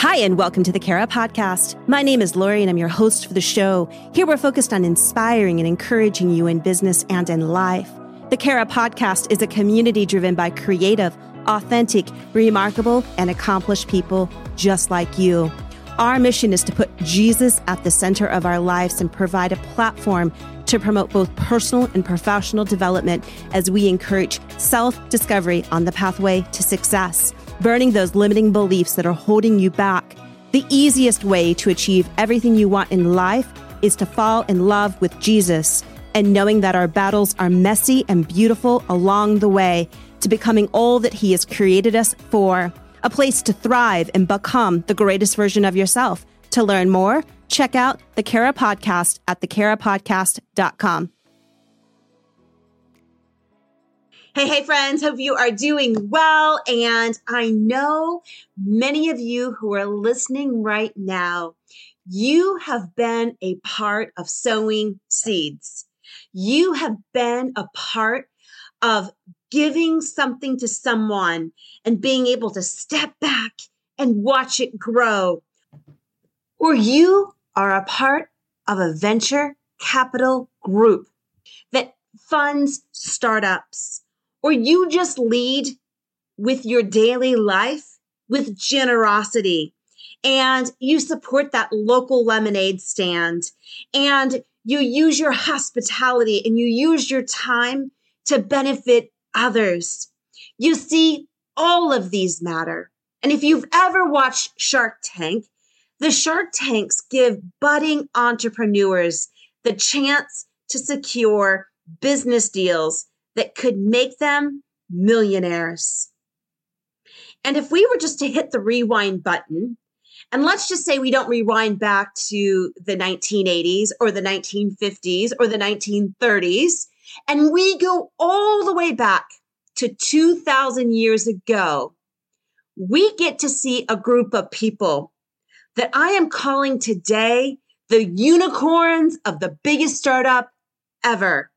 Hi, and welcome to the Kara Podcast. My name is Lori, and I'm your host for the show. Here we're focused on inspiring and encouraging you in business and in life. The Kara Podcast is a community driven by creative, authentic, remarkable, and accomplished people just like you. Our mission is to put Jesus at the center of our lives and provide a platform to promote both personal and professional development as we encourage self discovery on the pathway to success burning those limiting beliefs that are holding you back. The easiest way to achieve everything you want in life is to fall in love with Jesus and knowing that our battles are messy and beautiful along the way to becoming all that He has created us for. A place to thrive and become the greatest version of yourself. To learn more, check out the Kara Podcast at thekarapodcast.com. Hey, hey, friends. Hope you are doing well. And I know many of you who are listening right now, you have been a part of sowing seeds. You have been a part of giving something to someone and being able to step back and watch it grow. Or you are a part of a venture capital group that funds startups or you just lead with your daily life with generosity and you support that local lemonade stand and you use your hospitality and you use your time to benefit others. You see, all of these matter. And if you've ever watched Shark Tank, the Shark Tanks give budding entrepreneurs the chance to secure business deals that could make them millionaires. And if we were just to hit the rewind button, and let's just say we don't rewind back to the 1980s or the 1950s or the 1930s, and we go all the way back to 2000 years ago, we get to see a group of people that I am calling today the unicorns of the biggest startup ever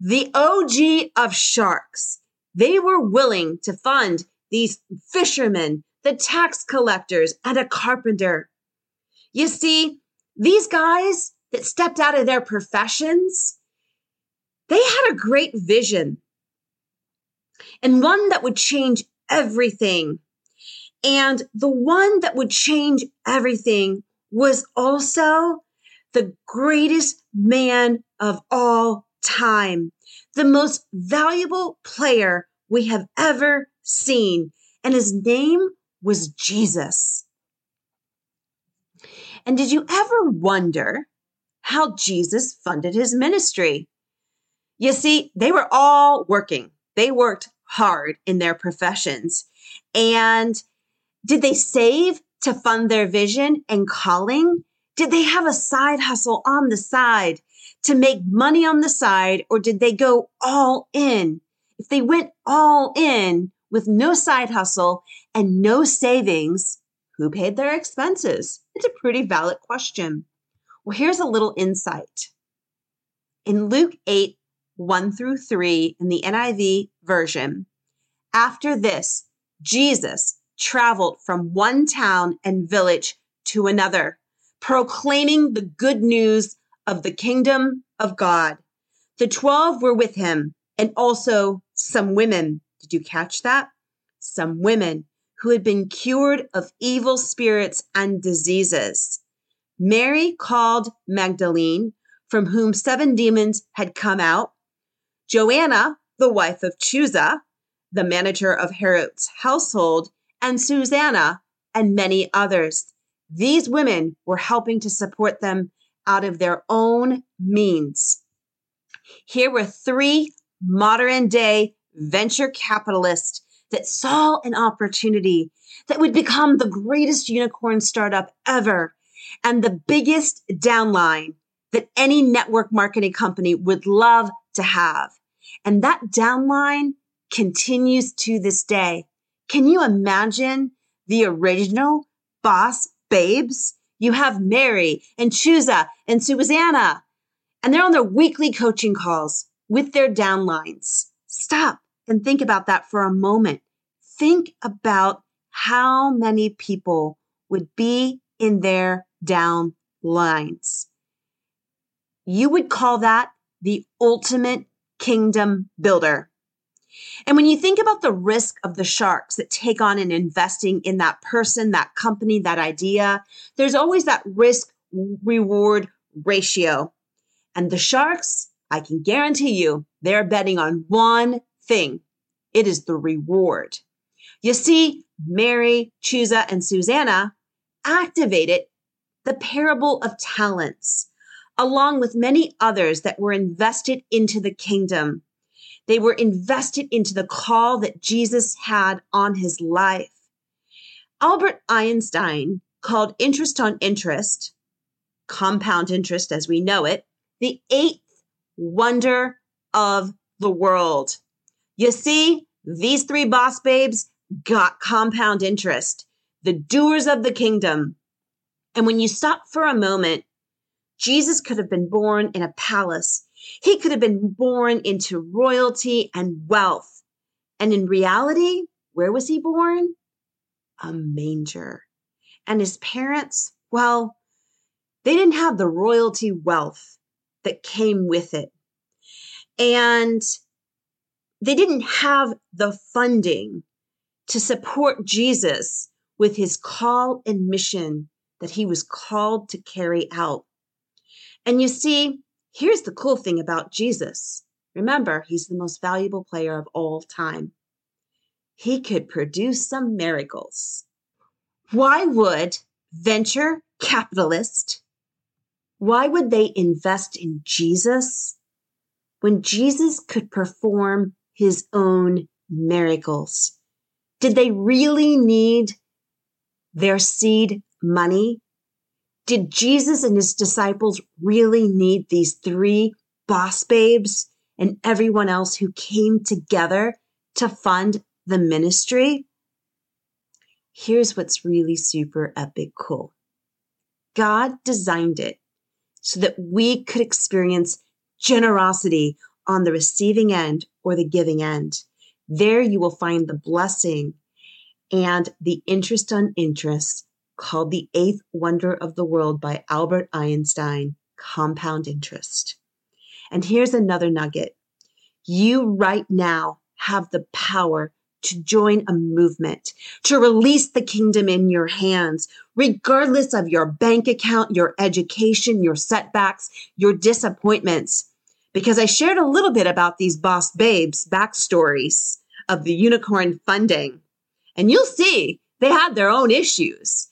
the OG of sharks. They were willing to fund these fishermen, the tax collectors, and a carpenter. You see, these guys that stepped out of their professions, they had a great vision and one that would change everything. And the one that would change everything was also the greatest man of all time the most valuable player we have ever seen, and his name was Jesus. And did you ever wonder how Jesus funded his ministry? You see, they were all working, they worked hard in their professions. And did they save to fund their vision and calling? Did they have a side hustle on the side? To make money on the side or did they go all in? If they went all in with no side hustle and no savings, who paid their expenses? It's a pretty valid question. Well, here's a little insight. In Luke 8, 1 through 3, in the NIV version, after this, Jesus traveled from one town and village to another, proclaiming the good news of the kingdom of God. The 12 were with him and also some women. Did you catch that? Some women who had been cured of evil spirits and diseases. Mary called Magdalene, from whom seven demons had come out. Joanna, the wife of Chuza, the manager of Herod's household, and Susanna, and many others. These women were helping to support them out of their own means. Here were three modern day venture capitalists that saw an opportunity that would become the greatest unicorn startup ever and the biggest downline that any network marketing company would love to have. And that downline continues to this day. Can you imagine the original boss babes you have Mary and Chuza and Susanna, and they're on their weekly coaching calls with their downlines. Stop and think about that for a moment. Think about how many people would be in their down lines. You would call that the ultimate kingdom builder. And when you think about the risk of the sharks that take on in investing in that person, that company, that idea, there's always that risk reward ratio. And the sharks, I can guarantee you, they're betting on one thing it is the reward. You see, Mary, Chuza, and Susanna activated the parable of talents, along with many others that were invested into the kingdom. They were invested into the call that Jesus had on his life. Albert Einstein called interest on interest, compound interest as we know it, the eighth wonder of the world. You see, these three boss babes got compound interest, the doers of the kingdom. And when you stop for a moment, Jesus could have been born in a palace. He could have been born into royalty and wealth. And in reality, where was he born? A manger. And his parents, well, they didn't have the royalty wealth that came with it. And they didn't have the funding to support Jesus with his call and mission that he was called to carry out. And you see, here's the cool thing about Jesus. Remember, he's the most valuable player of all time. He could produce some miracles. Why would venture capitalists, why would they invest in Jesus when Jesus could perform his own miracles? Did they really need their seed money? Did Jesus and his disciples really need these three boss babes and everyone else who came together to fund the ministry? Here's what's really super epic cool God designed it so that we could experience generosity on the receiving end or the giving end. There you will find the blessing and the interest on interest called The Eighth Wonder of the World by Albert Einstein, compound interest. And here's another nugget. You right now have the power to join a movement, to release the kingdom in your hands, regardless of your bank account, your education, your setbacks, your disappointments because I shared a little bit about these boss babes backstories of the unicorn funding. And you'll see they had their own issues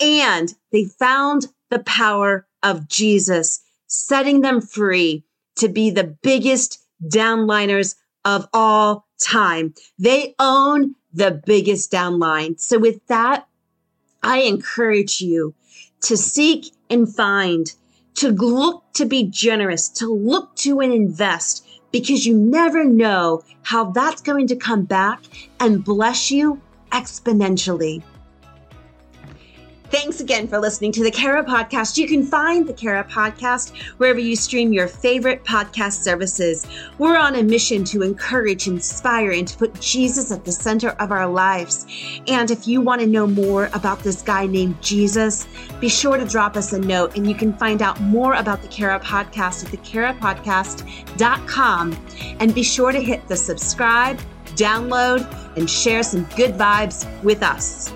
and they found the power of Jesus setting them free to be the biggest downliners of all time. They own the biggest downline. So with that, I encourage you to seek and find to look to be generous, to look to and invest because you never know how that's going to come back and bless you exponentially. Thanks again for listening to the Kara Podcast. You can find the Kara Podcast wherever you stream your favorite podcast services. We're on a mission to encourage, inspire, and to put Jesus at the center of our lives. And if you want to know more about this guy named Jesus, be sure to drop us a note and you can find out more about the Kara Podcast at thekarapodcast.com. And be sure to hit the subscribe, download, and share some good vibes with us.